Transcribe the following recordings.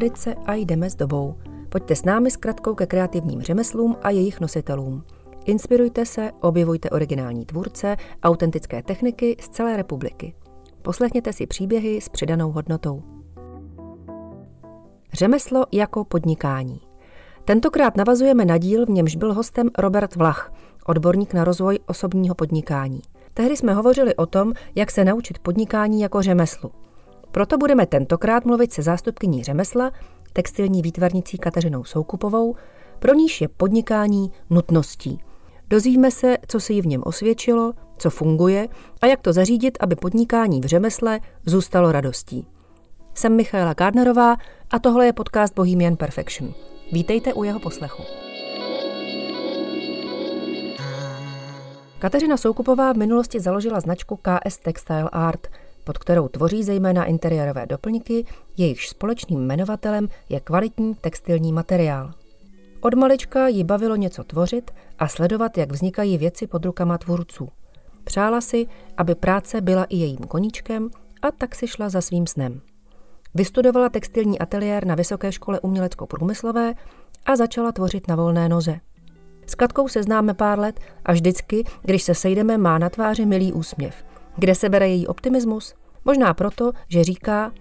tradice a jdeme s dobou. Pojďte s námi s kratkou ke kreativním řemeslům a jejich nositelům. Inspirujte se, objevujte originální tvůrce, autentické techniky z celé republiky. Poslechněte si příběhy s přidanou hodnotou. Řemeslo jako podnikání. Tentokrát navazujeme na díl, v němž byl hostem Robert Vlach, odborník na rozvoj osobního podnikání. Tehdy jsme hovořili o tom, jak se naučit podnikání jako řemeslu. Proto budeme tentokrát mluvit se zástupkyní řemesla, textilní výtvarnicí Kateřinou Soukupovou, pro níž je podnikání nutností. Dozvíme se, co se jí v něm osvědčilo, co funguje a jak to zařídit, aby podnikání v řemesle zůstalo radostí. Jsem Michaela Gardnerová a tohle je podcast Bohemian Perfection. Vítejte u jeho poslechu. Kateřina Soukupová v minulosti založila značku KS Textile Art, pod kterou tvoří zejména interiérové doplňky, jejichž společným jmenovatelem je kvalitní textilní materiál. Od malička ji bavilo něco tvořit a sledovat, jak vznikají věci pod rukama tvůrců. Přála si, aby práce byla i jejím koníčkem a tak si šla za svým snem. Vystudovala textilní ateliér na Vysoké škole umělecko-průmyslové a začala tvořit na volné noze. S Katkou se známe pár let a vždycky, když se sejdeme, má na tváři milý úsměv. Kde se bere její optimismus? Možná proto, že říká,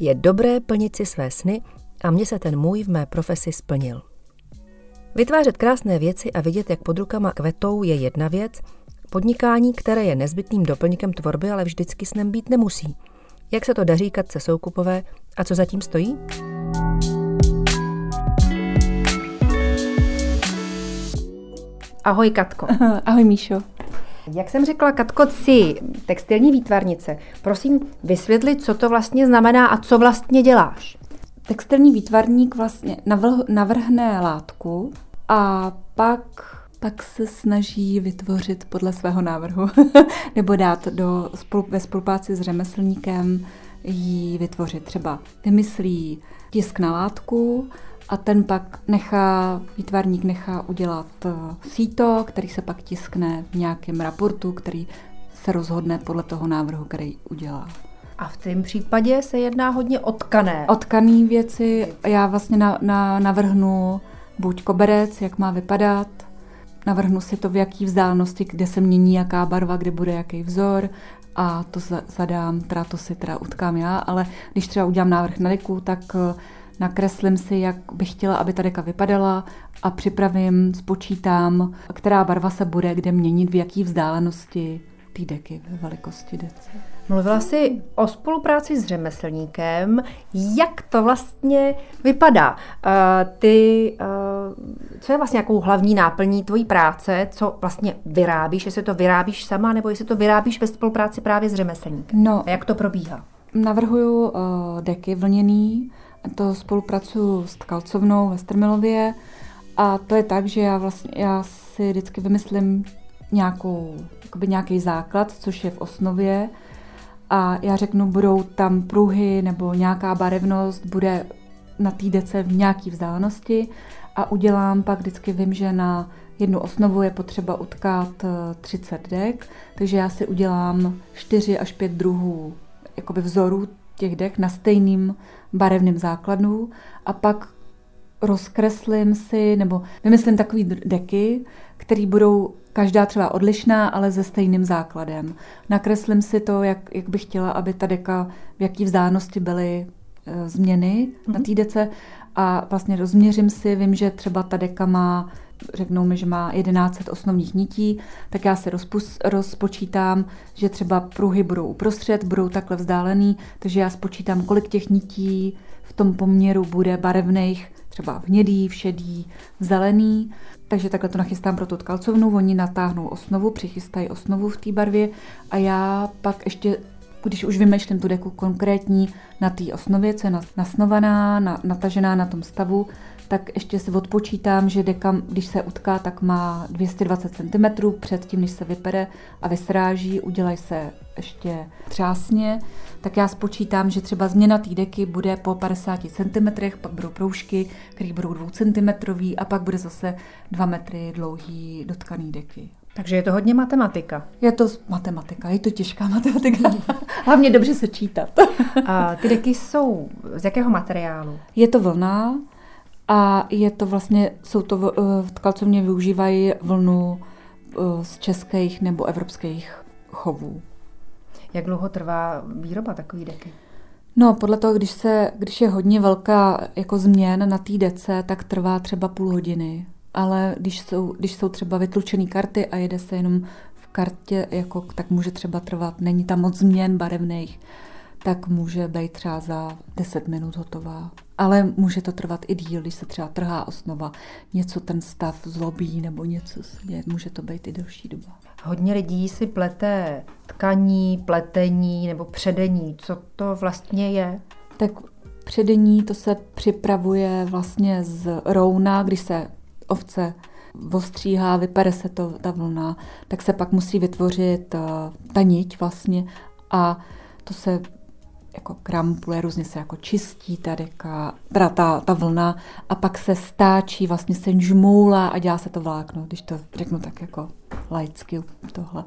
je dobré plnit si své sny a mně se ten můj v mé profesi splnil. Vytvářet krásné věci a vidět, jak pod rukama kvetou, je jedna věc, podnikání, které je nezbytným doplňkem tvorby, ale vždycky snem být nemusí. Jak se to daří Katce Soukupové a co zatím stojí? Ahoj Katko. Ahoj Míšo. Jak jsem řekla, Katko, si textilní výtvarnice. Prosím, vysvětli, co to vlastně znamená a co vlastně děláš. Textilní výtvarník vlastně navrhne látku a pak pak se snaží vytvořit podle svého návrhu nebo dát do, spolu, ve spolupráci s řemeslníkem ji vytvořit. Třeba vymyslí tisk na látku a ten pak nechá, výtvarník nechá udělat eh, síto, který se pak tiskne v nějakém raportu, který se rozhodne podle toho návrhu, který udělá. A v tom případě se jedná hodně o tkané. O tkaný věci. Já vlastně na, na, navrhnu buď koberec, jak má vypadat, navrhnu si to v jaký vzdálenosti, kde se mění jaká barva, kde bude jaký vzor a to zadám, teda to si teda utkám já, ale když třeba udělám návrh na deku, tak eh, nakreslím si, jak bych chtěla, aby ta deka vypadala a připravím, spočítám, která barva se bude kde měnit, v jaký vzdálenosti té deky, ve velikosti dece. Mluvila jsi o spolupráci s řemeslníkem. Jak to vlastně vypadá? Uh, ty, uh, co je vlastně nějakou hlavní náplní tvojí práce? Co vlastně vyrábíš? Jestli to vyrábíš sama, nebo jestli to vyrábíš ve spolupráci právě s řemeslníkem? No, A jak to probíhá? Navrhuju uh, deky vlněný, to spolupracuju s tkalcovnou ve Strmilově a to je tak, že já vlastně já si vždycky vymyslím nějakou, nějaký základ, což je v osnově. A já řeknu, budou tam pruhy nebo nějaká barevnost, bude na té dece v nějaké vzdálenosti. A udělám pak vždycky vím, že na jednu osnovu je potřeba utkat 30 eh, dek, takže já si udělám 4 až 5 druhů jakoby vzorů těch dek na stejným barevným základu a pak rozkreslím si, nebo vymyslím takový deky, které budou každá třeba odlišná, ale se stejným základem. Nakreslím si to, jak, jak bych chtěla, aby ta deka, v jaký vzdálenosti byly e, změny mm-hmm. na mhm. té dece a vlastně rozměřím si, vím, že třeba ta deka má řeknou mi, že má 11 osnovních nití, tak já si rozpus, rozpočítám, že třeba pruhy budou uprostřed, budou takhle vzdálený, takže já spočítám, kolik těch nití v tom poměru bude barevných, třeba hnědý, šedý, zelený. Takže takhle to nachystám pro tu tkalcovnu, oni natáhnou osnovu, přichystají osnovu v té barvě a já pak ještě když už vymýšlím tu deku konkrétní na té osnově, co je nasnovaná, na, natažená na tom stavu, tak ještě si odpočítám, že deka, když se utká, tak má 220 cm před tím, než se vypere a vysráží, udělají se ještě třásně, tak já spočítám, že třeba změna té deky bude po 50 cm, pak budou proužky, které budou 2 cm a pak bude zase 2 metry dlouhý dotkaný deky. Takže je to hodně matematika. Je to matematika, je to těžká matematika. Hlavně dobře se čítat. a ty deky jsou z jakého materiálu? Je to vlna a je to vlastně, jsou to, v tkalcovně využívají vlnu z českých nebo evropských chovů. Jak dlouho trvá výroba takové deky? No, podle toho, když, se, když je hodně velká jako změn na té dece, tak trvá třeba půl hodiny. Ale když jsou, když jsou třeba vytlučené karty a jede se jenom v kartě, jako, tak může třeba trvat, není tam moc změn barevných, tak může být třeba za 10 minut hotová. Ale může to trvat i díl, když se třeba trhá osnova, něco ten stav zlobí nebo něco se děje, může to být i delší doba. Hodně lidí si plete tkaní, pletení nebo předení. Co to vlastně je? Tak předení to se připravuje vlastně z rouna, když se ovce ostříhá, vypere se to, ta vlna, tak se pak musí vytvořit uh, ta niť vlastně a to se jako krampuje, různě se jako čistí ta deka, teda ta, ta vlna a pak se stáčí, vlastně se žmoula a dělá se to vlákno, když to řeknu tak jako laicky tohle.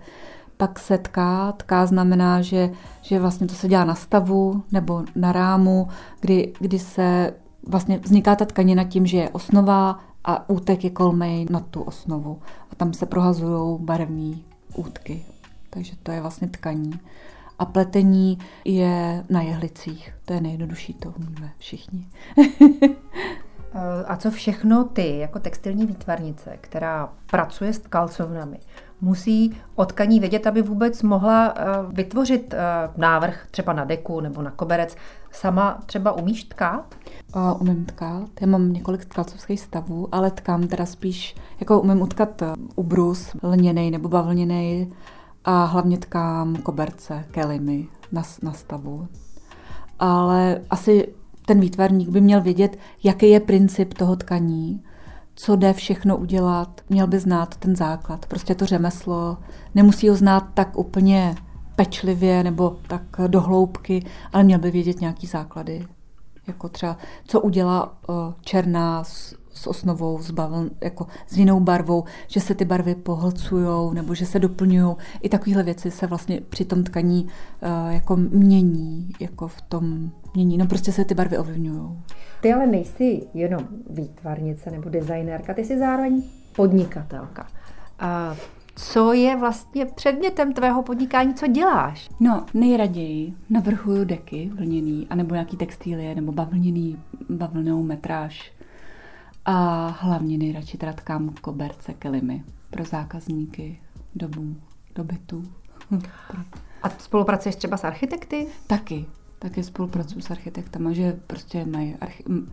Pak se tká, tká znamená, že, že vlastně to se dělá na stavu nebo na rámu, kdy, kdy se vlastně vzniká ta tkanina tím, že je osnova a útek je kolmej na tu osnovu. A tam se prohazují barevné útky. Takže to je vlastně tkaní. A pletení je na jehlicích. To je nejjednodušší, to umíme všichni. a co všechno ty, jako textilní výtvarnice, která pracuje s tkalcovnami, musí o tkaní vědět, aby vůbec mohla eh, vytvořit eh, návrh třeba na deku nebo na koberec. Sama třeba umíš tkát? Uh, umím tkát. Já mám několik tkalcovských stavů, ale tkám teda spíš, jako umím utkat ubrus, lněnej nebo bavlněnej a hlavně tkám koberce, kelimy na, na stavu. Ale asi ten výtvarník by měl vědět, jaký je princip toho tkaní, co jde všechno udělat, měl by znát ten základ. Prostě to řemeslo, nemusí ho znát tak úplně pečlivě nebo tak dohloubky, ale měl by vědět nějaký základy. Jako třeba, co udělá černá s, s osnovou, s, bavl, jako s jinou barvou, že se ty barvy pohlcují nebo že se doplňují. I takovéhle věci se vlastně při tom tkaní uh, jako mění, jako v tom mění. No prostě se ty barvy ovlivňují. Ty ale nejsi jenom výtvarnice nebo designérka, ty jsi zároveň podnikatelka. A co je vlastně předmětem tvého podnikání, co děláš? No, nejraději navrhuju deky vlněný, anebo nějaký textilie, nebo bavlněný, bavlnou metráž. A hlavně nejradši teda tkám koberce, kelimy pro zákazníky, domů, do bytu. A spolupracuješ třeba s architekty? Taky. Taky spolupracuju s architektama, že prostě mají archi-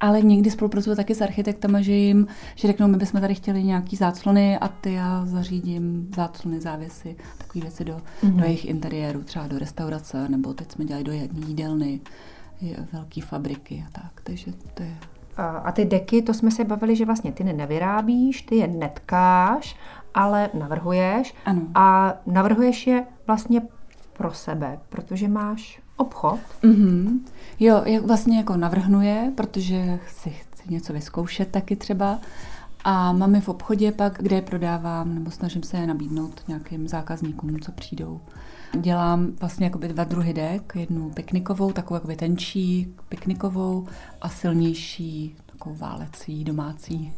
ale někdy spolupracuju taky s architektama, že jim, že řeknou, my bychom tady chtěli nějaký záclony a ty já zařídím záclony, závěsy, takové věci do, mm-hmm. do jejich interiéru, třeba do restaurace, nebo teď jsme dělali do jedné jídelny, velké fabriky a tak, takže to je a ty deky, to jsme se bavili, že vlastně ty nevyrábíš, ty je netkáš, ale navrhuješ. Ano. A navrhuješ je vlastně pro sebe, protože máš obchod. Mm-hmm. Jo, jak vlastně jako navrhnuje, protože chci, chci něco vyzkoušet taky třeba. A mám je v obchodě pak, kde je prodávám, nebo snažím se je nabídnout nějakým zákazníkům, co přijdou. Dělám vlastně jakoby dva druhy dek, jednu piknikovou, takovou jakoby tenčí piknikovou a silnější, takovou válecí, domácí.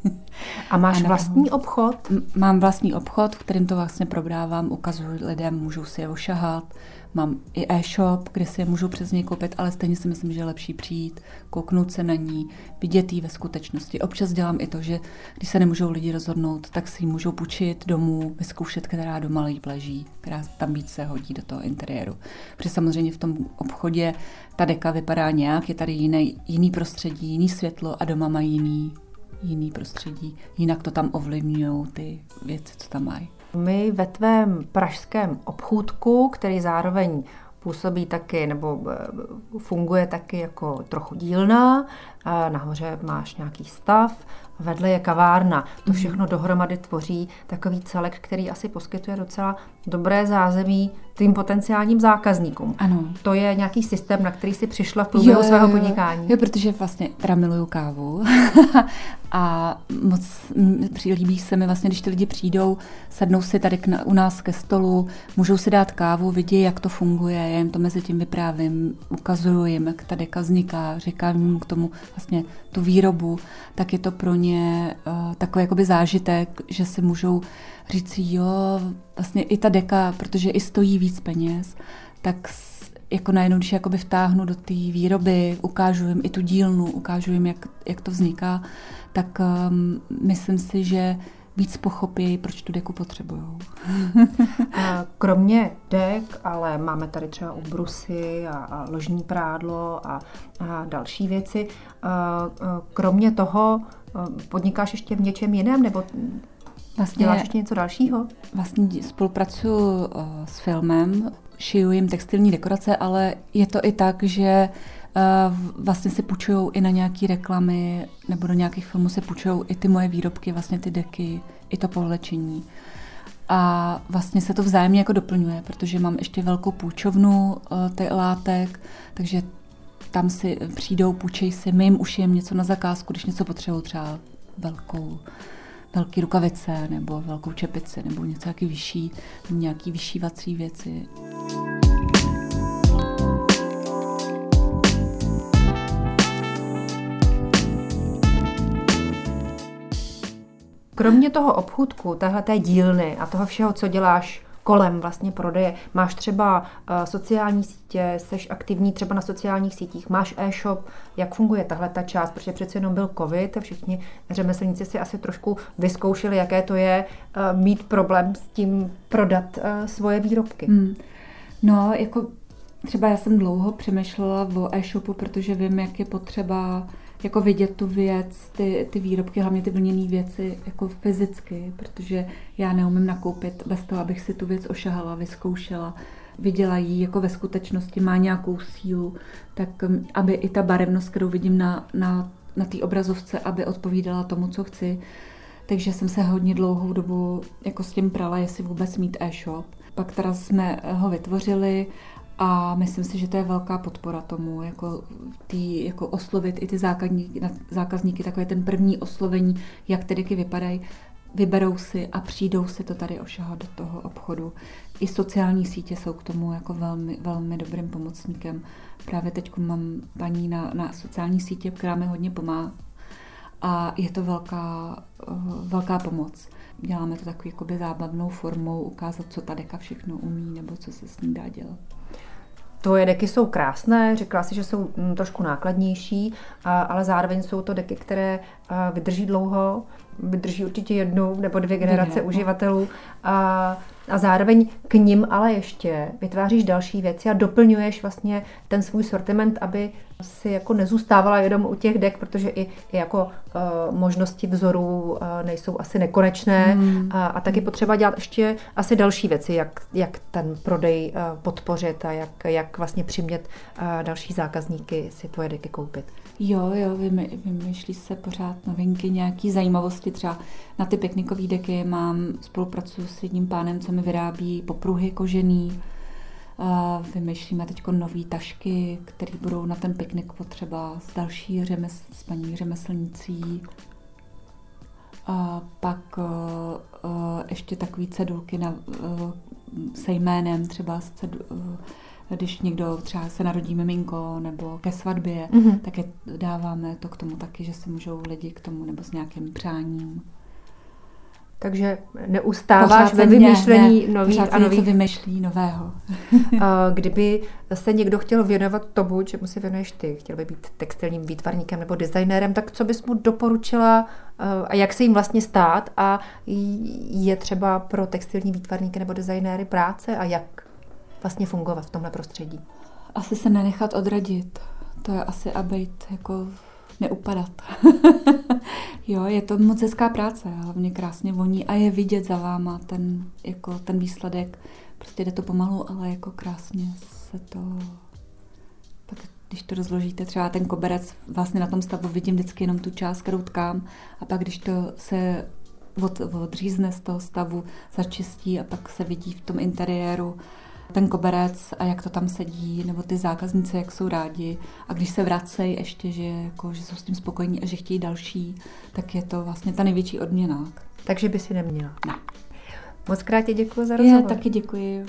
A máš a vlastní obchod? Mám vlastní obchod, v kterým to vlastně prodávám, ukazuju lidem, můžou si je ošahat, Mám i e-shop, kde si je můžu přes něj koupit, ale stejně si myslím, že je lepší přijít, kouknout se na ní, vidět ji ve skutečnosti. Občas dělám i to, že když se nemůžou lidi rozhodnout, tak si ji můžou půjčit domů, vyzkoušet, která doma líp leží, která tam víc se hodí do toho interiéru. Protože samozřejmě v tom obchodě ta deka vypadá nějak, je tady jiný, jiný prostředí, jiný světlo a doma mají jiný, jiný prostředí. Jinak to tam ovlivňují ty věci, co tam mají. My ve tvém pražském obchůdku, který zároveň působí taky nebo eh, funguje taky jako trochu dílna, nahoře máš nějaký stav, vedle je kavárna. To Mhm. všechno dohromady tvoří takový celek, který asi poskytuje docela dobré zázemí tvým potenciálním zákazníkům. Ano. To je nějaký systém, na který si přišla v průběhu svého podnikání. Jo, protože vlastně teda miluju kávu a moc přilíbí se mi vlastně, když ty lidi přijdou, sednou si tady k, na- u nás ke stolu, můžou si dát kávu, vidí, jak to funguje, já jim to mezi tím vyprávím, ukazuju jim, jak ta deka vzniká, říkám jim k tomu vlastně tu výrobu, tak je to pro ně uh, takový jakoby zážitek, že si můžou říct jo, vlastně i ta deka, protože i stojí víc peněz, tak jako najednou, když jakoby vtáhnu do té výroby, ukážu jim i tu dílnu, ukážu jim, jak, jak to vzniká, tak um, myslím si, že víc pochopí, proč tu deku potřebují. Kromě dek, ale máme tady třeba ubrusy a, a ložní prádlo a, a další věci. Kromě toho podnikáš ještě v něčem jiném, nebo Vlastně, děláš ještě něco dalšího? vlastně spolupracuju uh, s filmem, šiju jim textilní dekorace, ale je to i tak, že vlastně se půjčují i na nějaké reklamy nebo do nějakých filmů se půjčují i ty moje výrobky, vlastně ty deky, i to povlečení. A vlastně se to vzájemně jako doplňuje, protože mám ještě velkou půjčovnu uh, těch látek, takže tam si přijdou, půjčej si, my jim ušijem něco na zakázku, když něco potřebují, třeba velkou, velký rukavice nebo velkou čepici nebo něco jaký vyšší, nějaký vyšívací věci. Kromě toho obchůdku, téhle té dílny a toho všeho, co děláš kolem vlastně prodeje, máš třeba uh, sociální sítě, jsi aktivní třeba na sociálních sítích, máš e-shop, jak funguje tahle ta část, protože přece jenom byl covid a všichni řemeslníci si asi trošku vyzkoušeli, jaké to je uh, mít problém s tím prodat uh, svoje výrobky. Hmm. No, jako třeba já jsem dlouho přemýšlela o e-shopu, protože vím, jak je potřeba jako vidět tu věc, ty, ty výrobky, hlavně ty vlněné věci jako fyzicky, protože já neumím nakoupit bez toho, abych si tu věc ošahala, vyzkoušela, viděla ji jako ve skutečnosti, má nějakou sílu, tak aby i ta barevnost, kterou vidím na, na, na té obrazovce, aby odpovídala tomu, co chci. Takže jsem se hodně dlouhou dobu jako s tím prala, jestli vůbec mít e-shop. Pak teda jsme ho vytvořili a myslím si, že to je velká podpora tomu, jako, tý, jako oslovit i ty zákazníky, zákazníky, takové ten první oslovení, jak ty deky vypadají, vyberou si a přijdou si to tady ošahat do toho obchodu. I sociální sítě jsou k tomu jako velmi, velmi dobrým pomocníkem. Právě teď mám paní na, na sociální sítě, která mi hodně pomáhá a je to velká, eh, velká pomoc. Děláme to takový jakoby zábavnou formou, ukázat, co ta deka všechno umí, nebo co se s ní dá dělat. Tvoje deky jsou krásné, řekla si, že jsou mm, trošku nákladnější, ale zároveň jsou to deky, které vydrží dlouho, vydrží určitě jednu nebo dvě generace no. uživatelů a, a zároveň k nim ale ještě vytváříš další věci a doplňuješ vlastně ten svůj sortiment, aby si jako nezůstávala jenom u těch dek, protože i, i jako uh, možnosti vzorů uh, nejsou asi nekonečné Hmm. a, a taky potřeba dělat ještě asi další věci, jak, jak ten prodej uh, podpořit a jak, jak vlastně přimět uh, další zákazníky si tvoje deky koupit. Jo, jo, vymy- vymýšlí se pořád novinky, nějaký zajímavosti. Třeba na ty piknikové deky mám, spolupracuji s jedním pánem, co mi vyrábí popruhy kožený. A vymýšlíme teď nové tašky, které budou na ten piknik potřeba s další řemesl, s paní řemeslnicí. A pak uh, uh, ještě takové cedulky na, uh, se jménem, třeba s cedu, když někdo třeba se narodí miminko nebo ke svatbě, Mhm. tak je, dáváme to k tomu taky, že si můžou lidi k tomu nebo s nějakým přáním. Takže neustáváš ve vymýšlení ne, nových a nových vymýšlí nového. A Kdyby se někdo chtěl věnovat tomu, čemu se věnuješ ty, chtěl by být textilním výtvarníkem nebo designérem, tak co bys mu doporučila eh, a jak se jim vlastně stát a je třeba pro textilní výtvarníky nebo designéry práce a jak vlastně fungovat v tomhle prostředí? Asi se nenechat odradit. To je asi a být jako neupadat. jo, je to moc hezká práce, hlavně krásně voní a je vidět za váma ten, jako ten výsledek. Prostě jde to pomalu, ale jako krásně se to... pak když to rozložíte, třeba ten koberec, vlastně na tom stavu vidím vždycky jenom tu část, kterou tkám a pak když to se od, odřízne z toho stavu, začistí a pak se vidí v tom interiéru ten koberec a jak to tam sedí, nebo ty zákazníci, jak jsou rádi. A když se vracejí ještě, že, jako, že jsou s tím spokojení a že chtějí další, tak je to vlastně ta největší odměna. Takže by si neměla? Ne. Moc krát děkuji za rozhovor. Já taky děkuji.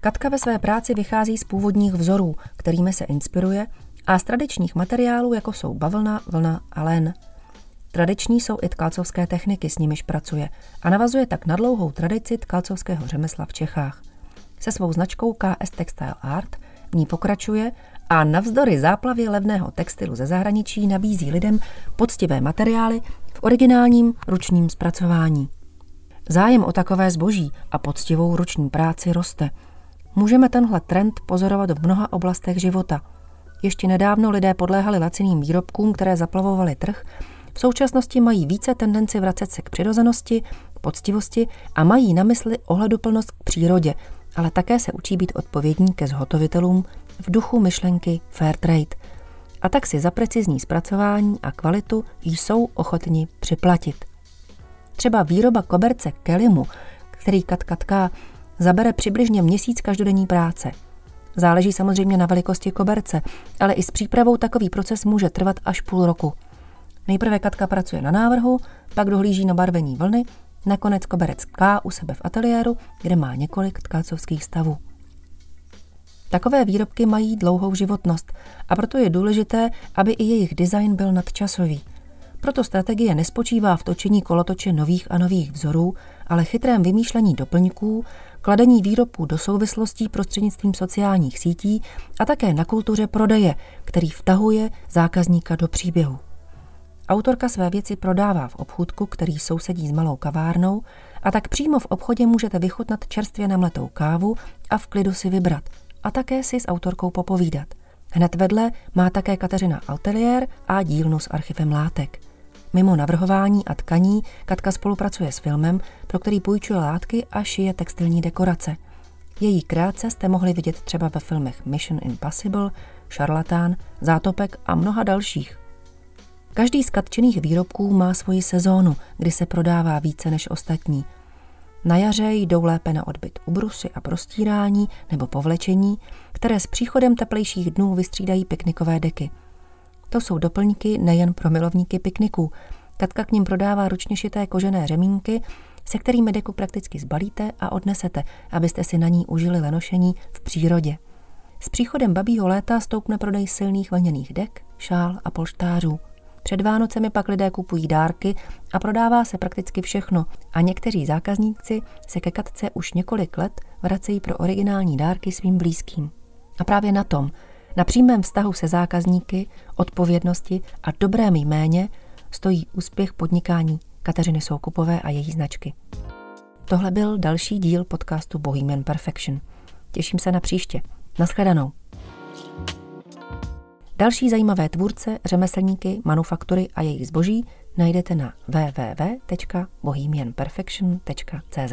Katka ve své práci vychází z původních vzorů, kterými se inspiruje, a z tradičních materiálů, jako jsou bavlna, vlna a len. Tradiční jsou i tkalcovské techniky, s nimiž pracuje a navazuje tak na dlouhou tradici tkalcovského řemesla v Čechách. Se svou značkou KS Textile Art v ní pokračuje a navzdory záplavě levného textilu ze zahraničí nabízí lidem poctivé materiály v originálním ručním zpracování. Zájem o takové zboží a poctivou ruční práci roste. Můžeme tenhle trend pozorovat v mnoha oblastech života. Ještě nedávno lidé podléhali laciným výrobkům, které zaplavovaly trh, v současnosti mají více tendenci vracet se k přirozenosti, poctivosti a mají na mysli ohleduplnost k přírodě, ale také se učí být odpovědní ke zhotovitelům v duchu myšlenky Fair Trade. A tak si za precizní zpracování a kvalitu jsou ochotni připlatit. Třeba výroba koberce kelimu, který katkatká, zabere přibližně měsíc každodenní práce. Záleží samozřejmě na velikosti koberce, ale i s přípravou takový proces může trvat až půl roku. Nejprve Katka pracuje na návrhu, pak dohlíží na barvení vlny, nakonec koberec tká u sebe v ateliéru, kde má několik tkácovských stavů. Takové výrobky mají dlouhou životnost a proto je důležité, aby i jejich design byl nadčasový. Proto strategie nespočívá v točení kolotoče nových a nových vzorů, ale chytrém vymýšlení doplňků, kladení výrobků do souvislostí prostřednictvím sociálních sítí a také na kultuře prodeje, který vtahuje zákazníka do příběhu. Autorka své věci prodává v obchůdku, který sousedí s malou kavárnou, a tak přímo v obchodě můžete vychutnat čerstvě namletou kávu a v klidu si vybrat a také si s autorkou popovídat. Hned vedle má také Kateřina Altelier a dílnu s archivem látek. Mimo navrhování a tkaní Katka spolupracuje s filmem, pro který půjčuje látky a šije textilní dekorace. Její krátce jste mohli vidět třeba ve filmech Mission Impossible, Šarlatán, Zátopek a mnoha dalších. Každý z katčených výrobků má svoji sezónu, kdy se prodává více než ostatní. Na jaře jdou lépe na odbyt ubrusy a prostírání nebo povlečení, které s příchodem teplejších dnů vystřídají piknikové deky. To jsou doplňky nejen pro milovníky pikniků. Katka k ním prodává ručně šité kožené řemínky, se kterými deku prakticky zbalíte a odnesete, abyste si na ní užili lenošení v přírodě. S příchodem babího léta stoupne prodej silných vlněných dek, šál a polštářů. Před Vánocemi pak lidé kupují dárky a prodává se prakticky všechno a někteří zákazníci se ke Katce už několik let vracejí pro originální dárky svým blízkým. A právě na tom, na přímém vztahu se zákazníky, odpovědnosti a dobrém jméně stojí úspěch podnikání Kateřiny Soukupové a její značky. Tohle byl další díl podcastu Bohemian Perfection. Těším se na příště. Naschledanou. Další zajímavé tvůrce, řemeslníky, manufaktury a jejich zboží najdete na www.bohemianperfection.cz.